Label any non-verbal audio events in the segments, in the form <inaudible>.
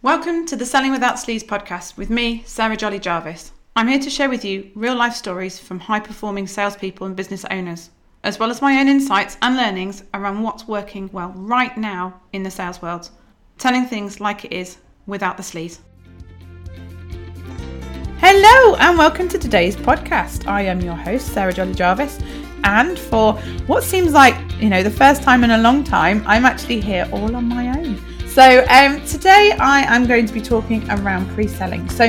Welcome to the Selling Without Sleaze podcast with me, Sarah Jolly Jarvis. I'm here to share with you real life stories from high performing salespeople and business owners, as well as my own insights and learnings around what's working well right now in the sales world, telling things like it is without the sleaze. Hello, and welcome to today's podcast. I am your host, Sarah Jolly Jarvis, and for what seems like, you know, the first time in a long time, I'm actually here all on my own. So um, today I am going to be talking around pre-selling. So,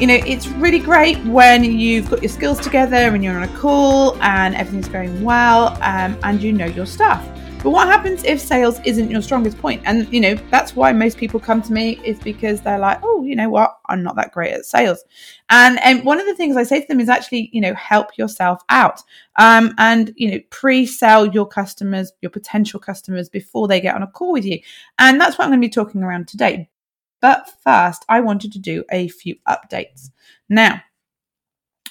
you know, it's really great when you've got your skills together and you're on a call and everything's going well um, and you know your stuff. But what happens if sales isn't your strongest point? And you know, that's why most people come to me is because they're like, oh, you know what, I'm not that great at sales. And and one of the things I say to them is actually, you know, help yourself out. Um, and you know, pre-sell your customers, your potential customers before they get on a call with you. And that's what I'm going to be talking around today. But first, I wanted to do a few updates. Now,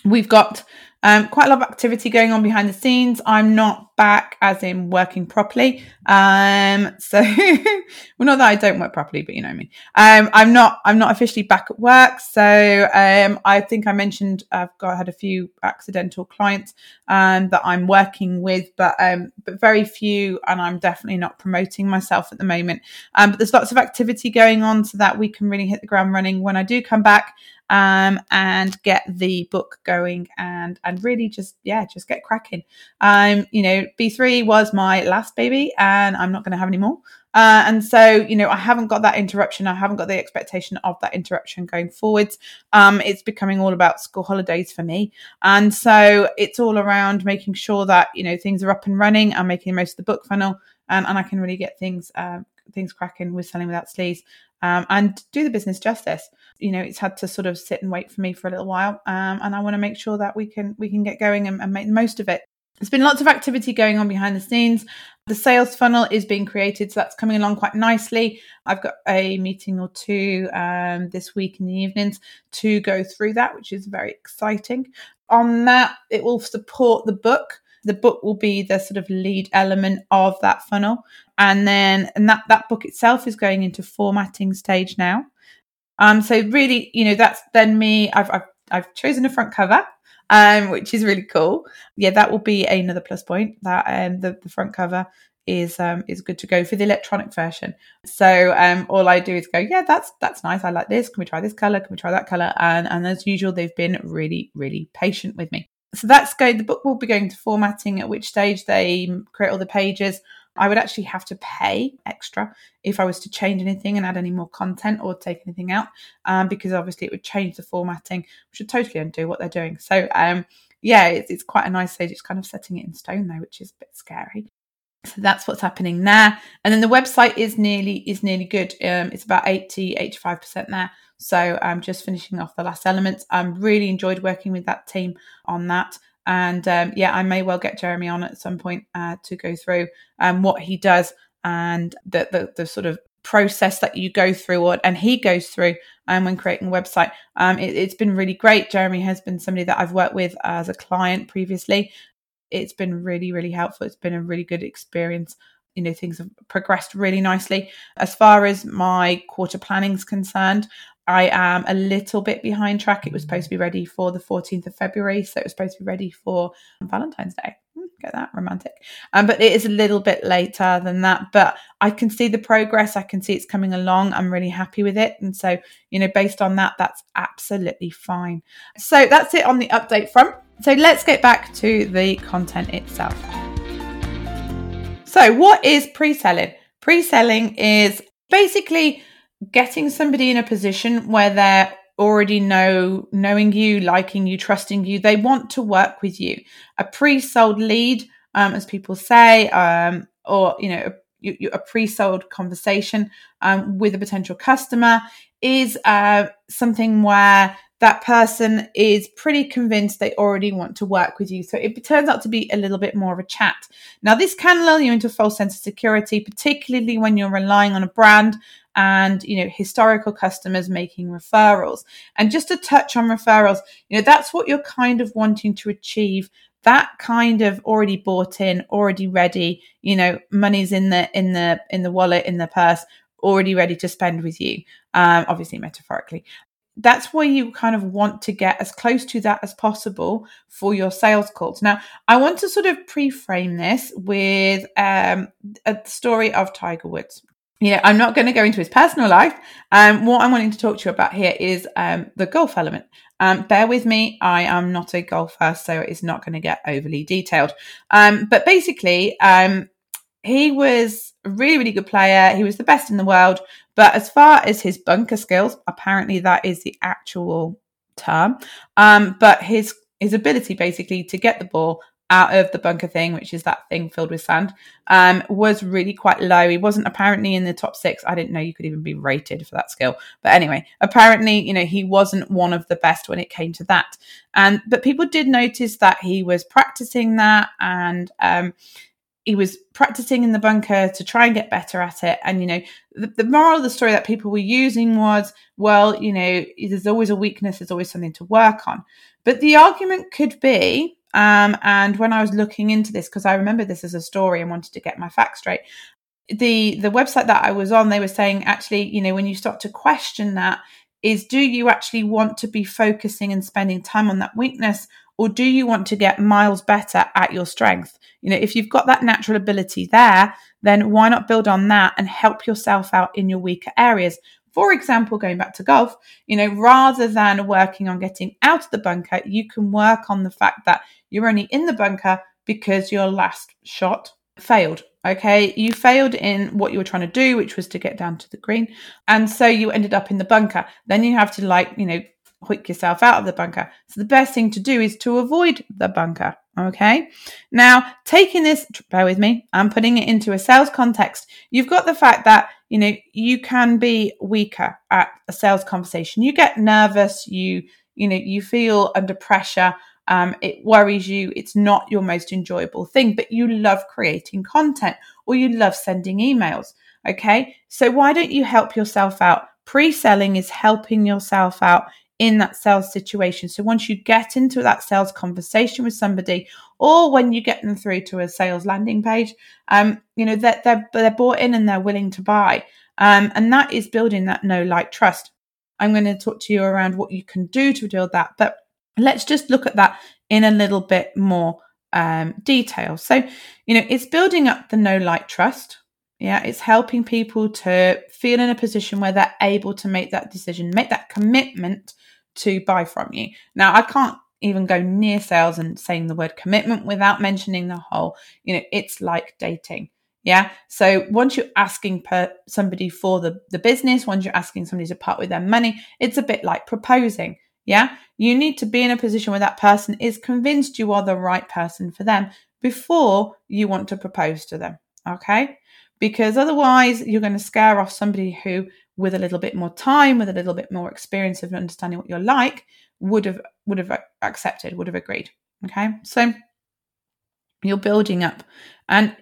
we've got um, quite a lot of activity going on behind the scenes. I'm not back as in working properly. Um, so <laughs> well, not that I don't work properly, but you know me. Um, I'm not, I'm not officially back at work. So, um, I think I mentioned I've got, had a few accidental clients, um, that I'm working with, but, um, but very few. And I'm definitely not promoting myself at the moment. Um, but there's lots of activity going on so that we can really hit the ground running when I do come back um, and get the book going and and really just yeah just get cracking. Um, you know, B three was my last baby, and I'm not going to have any more. Uh, and so, you know, I haven't got that interruption. I haven't got the expectation of that interruption going forwards. Um, it's becoming all about school holidays for me. And so it's all around making sure that, you know, things are up and running. I'm making the most of the book funnel and, and I can really get things, um, things cracking with selling without sleaze um, and do the business justice. You know, it's had to sort of sit and wait for me for a little while, um, and I want to make sure that we can we can get going and, and make the most of it. There's been lots of activity going on behind the scenes. The sales funnel is being created, so that's coming along quite nicely. I've got a meeting or two um, this week in the evenings to go through that, which is very exciting. On that, it will support the book the book will be the sort of lead element of that funnel. And then and that that book itself is going into formatting stage now. Um so really you know that's then me i've i've, I've chosen a front cover um which is really cool. Yeah that will be another plus point that um the, the front cover is um is good to go for the electronic version. So um all i do is go yeah that's that's nice. I like this. Can we try this color? Can we try that color? And and as usual they've been really really patient with me so that's going the book will be going to formatting at which stage they create all the pages I would actually have to pay extra if I was to change anything and add any more content or take anything out, um, because obviously it would change the formatting, which would totally undo what they're doing. So, um, yeah, it's, it's quite a nice stage. It's kind of setting it in stone though, which is a bit scary. So that's what's happening there. And then the website is nearly is nearly good. Um, it's about 80, 85% there. So I'm just finishing off the last elements. I'm really enjoyed working with that team on that. And um, yeah, I may well get Jeremy on at some point uh, to go through um, what he does and the, the, the sort of process that you go through or, and he goes through um, when creating a website. Um, it, has been really great. Jeremy has been somebody that I've worked with as a client previously. It's been really, really helpful. It's been a really good experience. You know, things have progressed really nicely. As far as my quarter planning is concerned, I am a little bit behind track. It was supposed to be ready for the 14th of February, so it was supposed to be ready for Valentine's Day. Hmm, get that romantic. Um, but it is a little bit later than that. But I can see the progress. I can see it's coming along. I'm really happy with it. And so, you know, based on that, that's absolutely fine. So that's it on the update front. So let's get back to the content itself. So, what is pre selling? Pre selling is basically getting somebody in a position where they're already know knowing you liking you trusting you they want to work with you. A pre-sold lead um, as people say um, or you know a, a pre-sold conversation um, with a potential customer is uh, something where that person is pretty convinced they already want to work with you. So it turns out to be a little bit more of a chat. Now, this can lull you into a false sense of security, particularly when you're relying on a brand and you know historical customers making referrals and just to touch on referrals you know that's what you're kind of wanting to achieve that kind of already bought in already ready you know money's in the in the in the wallet in the purse already ready to spend with you, um, obviously metaphorically. That's where you kind of want to get as close to that as possible for your sales calls. Now, I want to sort of pre frame this with um, a story of Tiger Woods you know, I'm not going to go into his personal life. Um, what I'm wanting to talk to you about here is um, the golf element. Um, bear with me, I am not a golfer, so it's not going to get overly detailed. Um, but basically, um, he was a really, really good player. He was the best in the world. But as far as his bunker skills, apparently that is the actual term. Um, but his his ability basically to get the ball out of the bunker thing, which is that thing filled with sand, um, was really quite low. He wasn't apparently in the top six. I didn't know you could even be rated for that skill. But anyway, apparently, you know, he wasn't one of the best when it came to that. And but people did notice that he was practicing that and um, he was practicing in the bunker to try and get better at it. And, you know, the, the, moral of the story that people were using was, well, you know, there's always a weakness, there's always something to work on. But the argument could be, um, and when I was looking into this, because I remember this as a story and wanted to get my facts straight, the the website that I was on, they were saying actually, you know, when you start to question that, is do you actually want to be focusing and spending time on that weakness, or do you want to get miles better at your strength? You know, if you've got that natural ability there, then why not build on that and help yourself out in your weaker areas? For example, going back to golf, you know, rather than working on getting out of the bunker, you can work on the fact that you're only in the bunker because your last shot failed. Okay, you failed in what you were trying to do, which was to get down to the green. And so you ended up in the bunker. Then you have to, like, you know, hook yourself out of the bunker. So the best thing to do is to avoid the bunker. Okay. Now, taking this, bear with me, I'm putting it into a sales context. You've got the fact that, you know, you can be weaker at a sales conversation. You get nervous. You, you know, you feel under pressure. Um, it worries you. It's not your most enjoyable thing, but you love creating content or you love sending emails. Okay. So why don't you help yourself out? Pre selling is helping yourself out in that sales situation. So once you get into that sales conversation with somebody, or when you get them through to a sales landing page, um, you know that they're, they're, they're bought in and they're willing to buy, um, and that is building that know like trust. I'm going to talk to you around what you can do to build that, but let's just look at that in a little bit more um, detail. So, you know, it's building up the know like trust. Yeah, it's helping people to feel in a position where they're able to make that decision, make that commitment to buy from you. Now, I can't even go near sales and saying the word commitment without mentioning the whole, you know, it's like dating. Yeah. So once you're asking per somebody for the, the business, once you're asking somebody to part with their money, it's a bit like proposing. Yeah. You need to be in a position where that person is convinced you are the right person for them before you want to propose to them. Okay. Because otherwise, you're going to scare off somebody who with a little bit more time, with a little bit more experience of understanding what you're like, would have would have accepted, would have agreed. Okay, so you're building up, and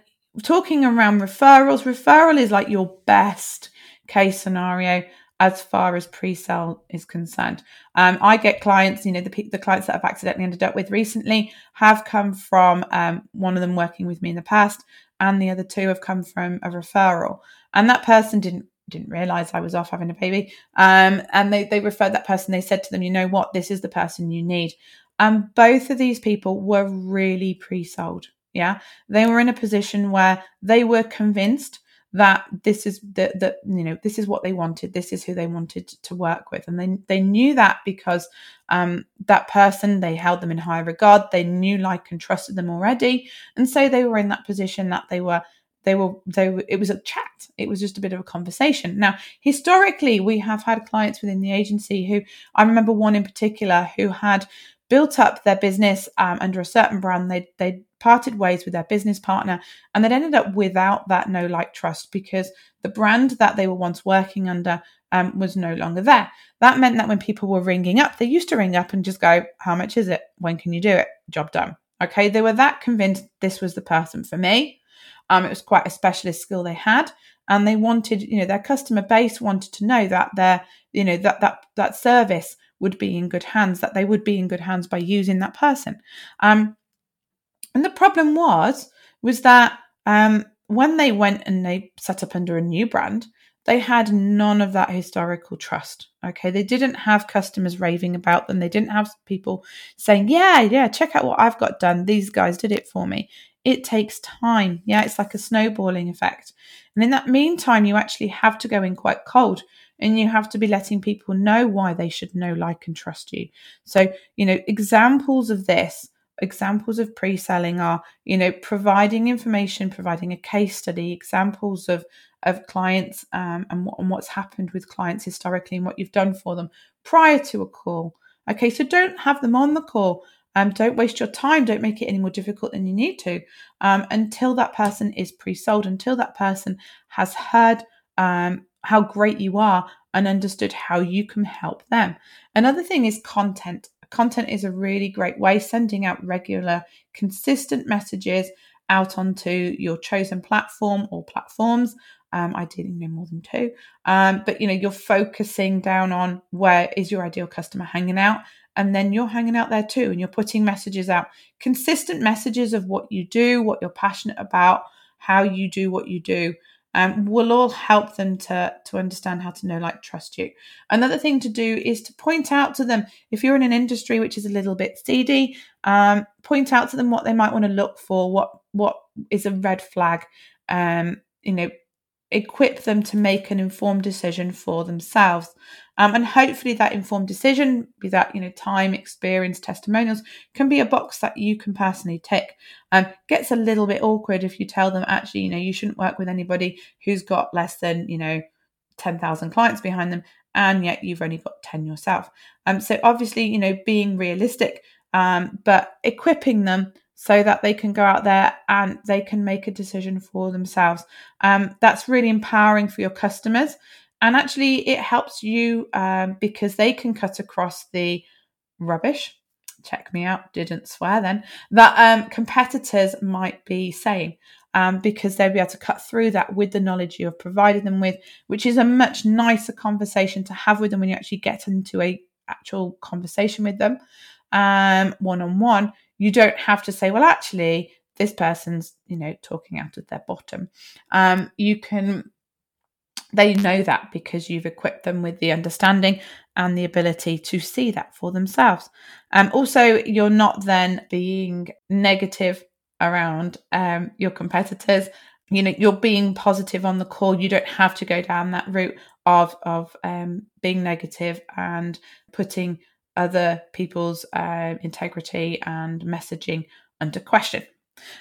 talking around referrals. Referral is like your best case scenario as far as pre-sale is concerned. Um, I get clients, you know, the, the clients that I've accidentally ended up with recently have come from um, one of them working with me in the past, and the other two have come from a referral. And that person didn't didn't realize I was off having a baby. Um, and they, they referred that person, they said to them, you know what, this is the person you need. And both of these people were really pre sold. Yeah. They were in a position where they were convinced that this is that the you know this is what they wanted this is who they wanted to work with. And they they knew that because um, that person they held them in high regard they knew like and trusted them already. And so they were in that position that they were they were they were, it was a chat. It was just a bit of a conversation. Now historically we have had clients within the agency who i remember one in particular who had built up their business um, under a certain brand. They they parted ways with their business partner and they'd ended up without that know like trust because the brand that they were once working under um, was no longer there. That meant that when people were ringing up they used to ring up and just go how much is it? When can you do it? Job done. Okay they were that convinced this was the person for me. Um, it was quite a specialist skill they had, and they wanted, you know, their customer base wanted to know that their, you know, that that that service would be in good hands, that they would be in good hands by using that person. Um, and the problem was was that um, when they went and they set up under a new brand, they had none of that historical trust. Okay. They didn't have customers raving about them. They didn't have people saying, yeah, yeah, check out what I've got done. These guys did it for me. It takes time. Yeah. It's like a snowballing effect. And in that meantime, you actually have to go in quite cold and you have to be letting people know why they should know, like, and trust you. So, you know, examples of this examples of pre-selling are you know providing information providing a case study examples of of clients um, and, and what's happened with clients historically and what you've done for them prior to a call. Okay so don't have them on the call. Um, don't waste your time. Don't make it any more difficult than you need to um, until that person is pre-sold until that person has heard um, how great you are and understood how you can help them. Another thing is content Content is a really great way, sending out regular, consistent messages out onto your chosen platform or platforms. Um, ideally, no more than two. Um, but you know, you're focusing down on where is your ideal customer hanging out, and then you're hanging out there too, and you're putting messages out, consistent messages of what you do, what you're passionate about, how you do what you do um, will all help them to to understand how to know like trust you. Another thing to do is to point out to them if you're in an industry which is a little bit seedy um, point out to them what they might want to look for what what is a red flag. Um, you know equip them to make an informed decision for themselves um, and hopefully that informed decision be that you know time experience testimonials can be a box that you can personally tick um, gets a little bit awkward if you tell them actually you know you shouldn't work with anybody who's got less than you know 10,000 clients behind them and yet you've only got 10 yourself um, so obviously you know being realistic um, but equipping them so that they can go out there and they can make a decision for themselves. Um, that's really empowering for your customers. And actually, it helps you um, because they can cut across the rubbish. Check me out, didn't swear then. That um, competitors might be saying. Um, because they'll be able to cut through that with the knowledge you have provided them with, which is a much nicer conversation to have with them when you actually get into a actual conversation with them one on one you don't have to say, well, actually, this person's, you know, talking out of their bottom. Um, you can, they know that because you've equipped them with the understanding and the ability to see that for themselves. Um, also, you're not then being negative around um, your competitors. You know, you're being positive on the call. You don't have to go down that route of of um, being negative and putting other people's uh, integrity and messaging under question.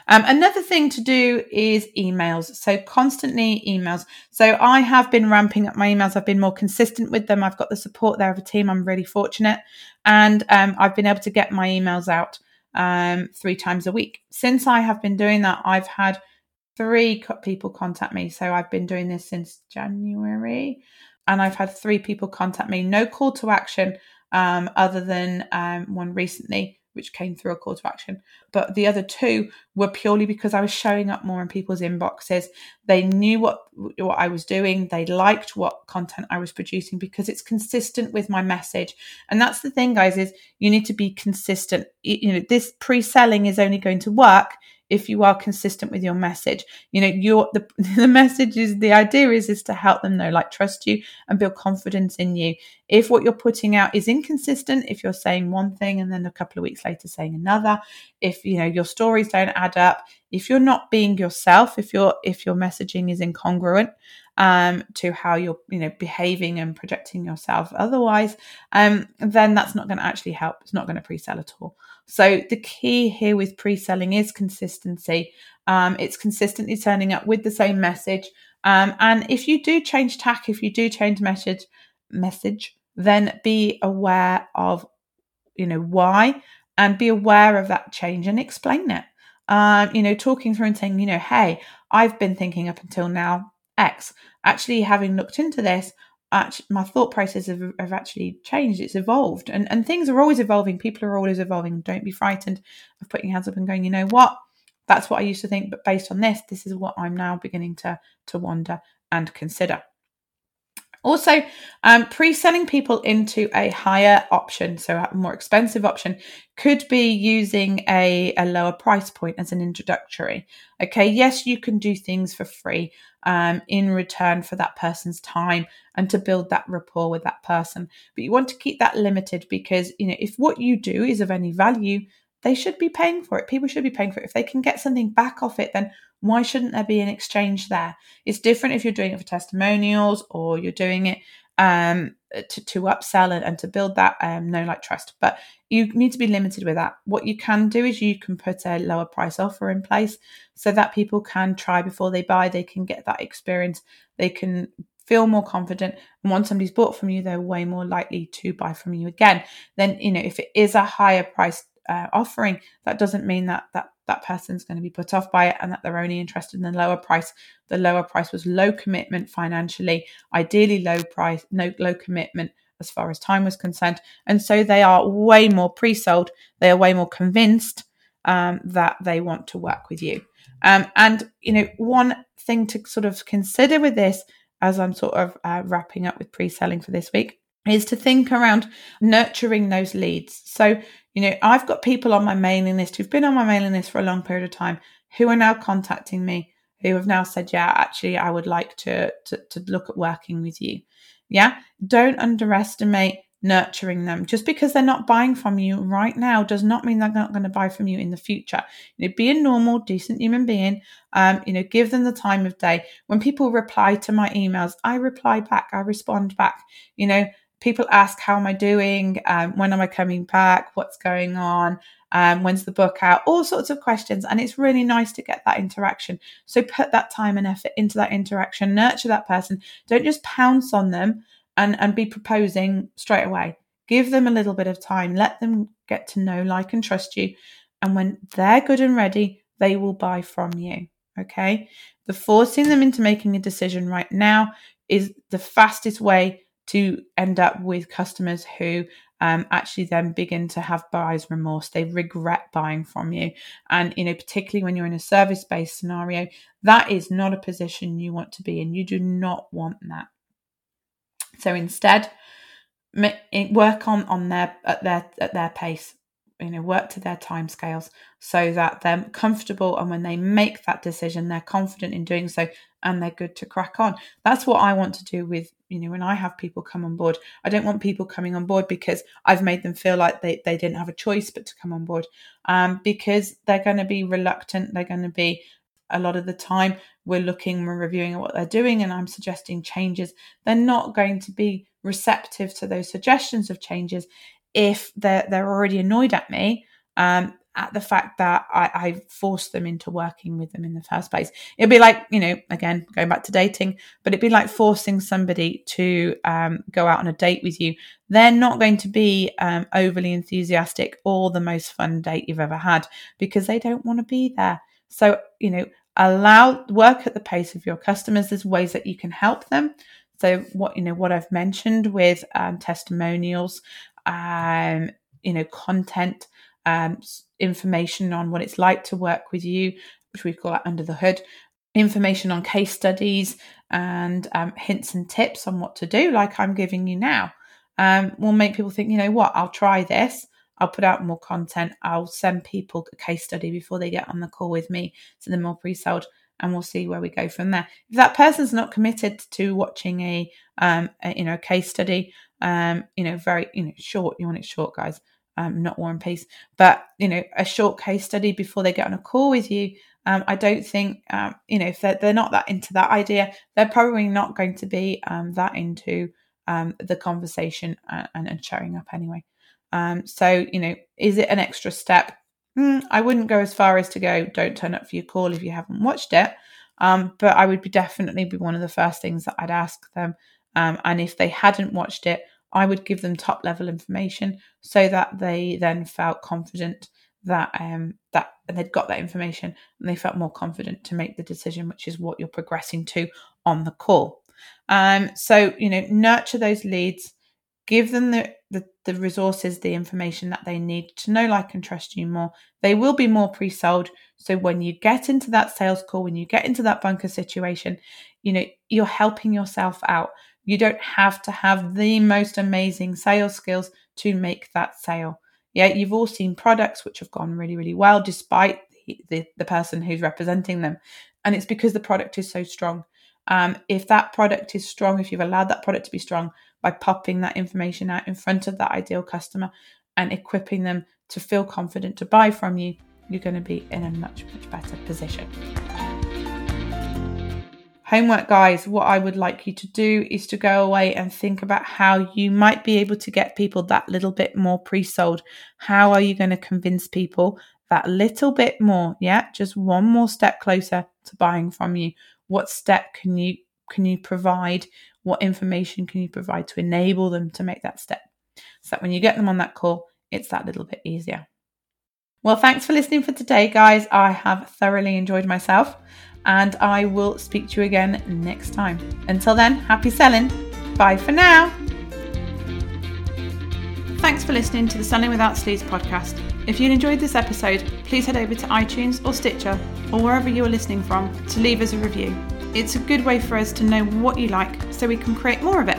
Um, another thing to do is emails. So, constantly emails. So, I have been ramping up my emails. I've been more consistent with them. I've got the support there of a team. I'm really fortunate. And um, I've been able to get my emails out um, three times a week. Since I have been doing that, I've had three people contact me. So, I've been doing this since January. And I've had three people contact me. No call to action um, other than um, one recently, which came through a call to action. But the other two were purely because I was showing up more in people's inboxes. They knew what what I was doing. They liked what content I was producing because it's consistent with my message. And that's the thing, guys, is you need to be consistent. You know, this pre-selling is only going to work if you are consistent with your message. You know your the, <laughs> the message is the idea is is to help them know like trust you and build confidence in you. If what you're putting out is inconsistent if you're saying one thing and then a couple of weeks later saying another if you know your stories don't add up if you're not being yourself if your if your messaging is incongruent um, to how you're you know behaving and projecting yourself otherwise um, then that's not going to actually help. It's not going to pre-sell at all so the key here with pre-selling is consistency. Um, it's consistently turning up with the same message. Um, and if you do change tack if you do change message message then be aware of you know why and be aware of that change and explain it. Um, you know talking through and saying you know hey i've been thinking up until now X. Actually, having looked into this, actually, my thought process have, have, actually changed. It's evolved, and and things are always evolving. People are always evolving. Don't be frightened of putting your hands up and going. You know what? That's what I used to think, but based on this, this is what I'm now beginning to to wonder and consider. Also, um, pre selling people into a higher option, so a more expensive option, could be using a, a lower price point as an introductory. Okay, yes, you can do things for free, um, in return for that person's time and to build that rapport with that person. But you want to keep that limited because, you know, if what you do is of any value, they should be paying for it. People should be paying for it. If they can get something back off it, then why shouldn't there be an exchange there? It's different if you're doing it for testimonials or you're doing it um, to, to upsell and, and to build that um, know like trust. But you need to be limited with that. What you can do is you can put a lower price offer in place so that people can try before they buy. They can get that experience. They can feel more confident. And once somebody's bought from you, they're way more likely to buy from you again. Then, you know, if it is a higher price uh, offering, that doesn't mean that that that person's going to be put off by it and that they're only interested in the lower price. The lower price was low commitment financially, ideally low price, no low commitment as far as time was concerned. And so they are way more pre-sold. They are way more convinced um, that they want to work with you. Um, and you know, one thing to sort of consider with this, as I'm sort of uh, wrapping up with pre-selling for this week, is to think around nurturing those leads. So you know, I've got people on my mailing list who've been on my mailing list for a long period of time who are now contacting me, who have now said, Yeah, actually, I would like to, to, to look at working with you. Yeah. Don't underestimate nurturing them. Just because they're not buying from you right now does not mean they're not going to buy from you in the future. You know, be a normal, decent human being. Um, you know, give them the time of day. When people reply to my emails, I reply back, I respond back. You know, people ask, How am I doing? Um, when am I coming back? What's going on? Um, when's the book out? All sorts of questions. And it's really nice to get that interaction. So put that time and effort into that interaction, nurture that person. Don't just pounce on them and, and be proposing straight away. Give them a little bit of time. Let them get to know, like, and trust you. And when they're good and ready, they will buy from you. Okay. The forcing them into making a decision right now is the fastest way to end up with customers who um, actually then begin to have buyer's remorse. They regret buying from you. And, you know, particularly when you're in a service based scenario, that is not a position you want to be in. You do not want that. So instead, work on, on their, at their, at their pace you know work to their timescales so that they're comfortable and when they make that decision they're confident in doing so and they're good to crack on. That's what i want to do with you know when i have people come on board. I don't want people coming on board because i've made them feel like they, they didn't have a choice but to come on board um, because they're going to be reluctant they're going to be a lot of the time we're looking we're reviewing what they're doing and i'm suggesting changes. They're not going to be receptive to those suggestions of changes if they're they're already annoyed at me um, at the fact that I, I forced them into working with them in the first place. It'd be like, you know, again, going back to dating, but it'd be like forcing somebody to um, go out on a date with you. They're not going to be um, overly enthusiastic or the most fun date you've ever had because they don't want to be there. So, you know, allow work at the pace of your customers. There's ways that you can help them. So, what you know, what I've mentioned with um, testimonials, um, you know, content, um, information on what it's like to work with you, which we call under the hood, information on case studies and um, hints and tips on what to do, like I'm giving you now, um, will make people think, you know what, I'll try this. I'll put out more content. I'll send people a case study before they get on the call with me, so they're more pre-sold, and we'll see where we go from there. If that person's not committed to watching a, um, a you know, case study, um, you know, very, you know, short. You want it short, guys. Um, not War and Peace, but you know, a short case study before they get on a call with you. Um, I don't think, um, you know, if they're, they're not that into that idea, they're probably not going to be um, that into um, the conversation and, and, and, showing up anyway. Um, so, you know, is it an extra step? Mm, I wouldn't go as far as to go, don't turn up for your call if you haven't watched it. Um, but I would be definitely be one of the first things that I'd ask them. Um, and if they hadn't watched it, I would give them top level information so that they then felt confident that um, that they'd got that information and they felt more confident to make the decision, which is what you're progressing to on the call. Um, so you know, nurture those leads, give them the, the the resources, the information that they need to know, like, and trust you more. They will be more pre-sold. So when you get into that sales call, when you get into that bunker situation, you know, you're helping yourself out. You don't have to have the most amazing sales skills to make that sale. Yeah, you've all seen products which have gone really, really well despite the, the, the person who's representing them. And it's because the product is so strong. Um, if that product is strong, if you've allowed that product to be strong by popping that information out in front of that ideal customer and equipping them to feel confident to buy from you, you're going to be in a much, much better position. Homework, guys, what I would like you to do is to go away and think about how you might be able to get people that little bit more pre sold. How are you going to convince people that little bit more? Yeah, just one more step closer to buying from you. What step can you can you provide? What information can you provide to enable them to make that step? So that when you get them on that call, it's that little bit easier. Well, thanks for listening for today, guys. I have thoroughly enjoyed myself and I will speak to you again next time. Until then, happy selling. Bye for now. Thanks for listening to the Selling Without Sleaze podcast. If you enjoyed this episode, please head over to iTunes or Stitcher or wherever you are listening from to leave us a review. It's a good way for us to know what you like so we can create more of it.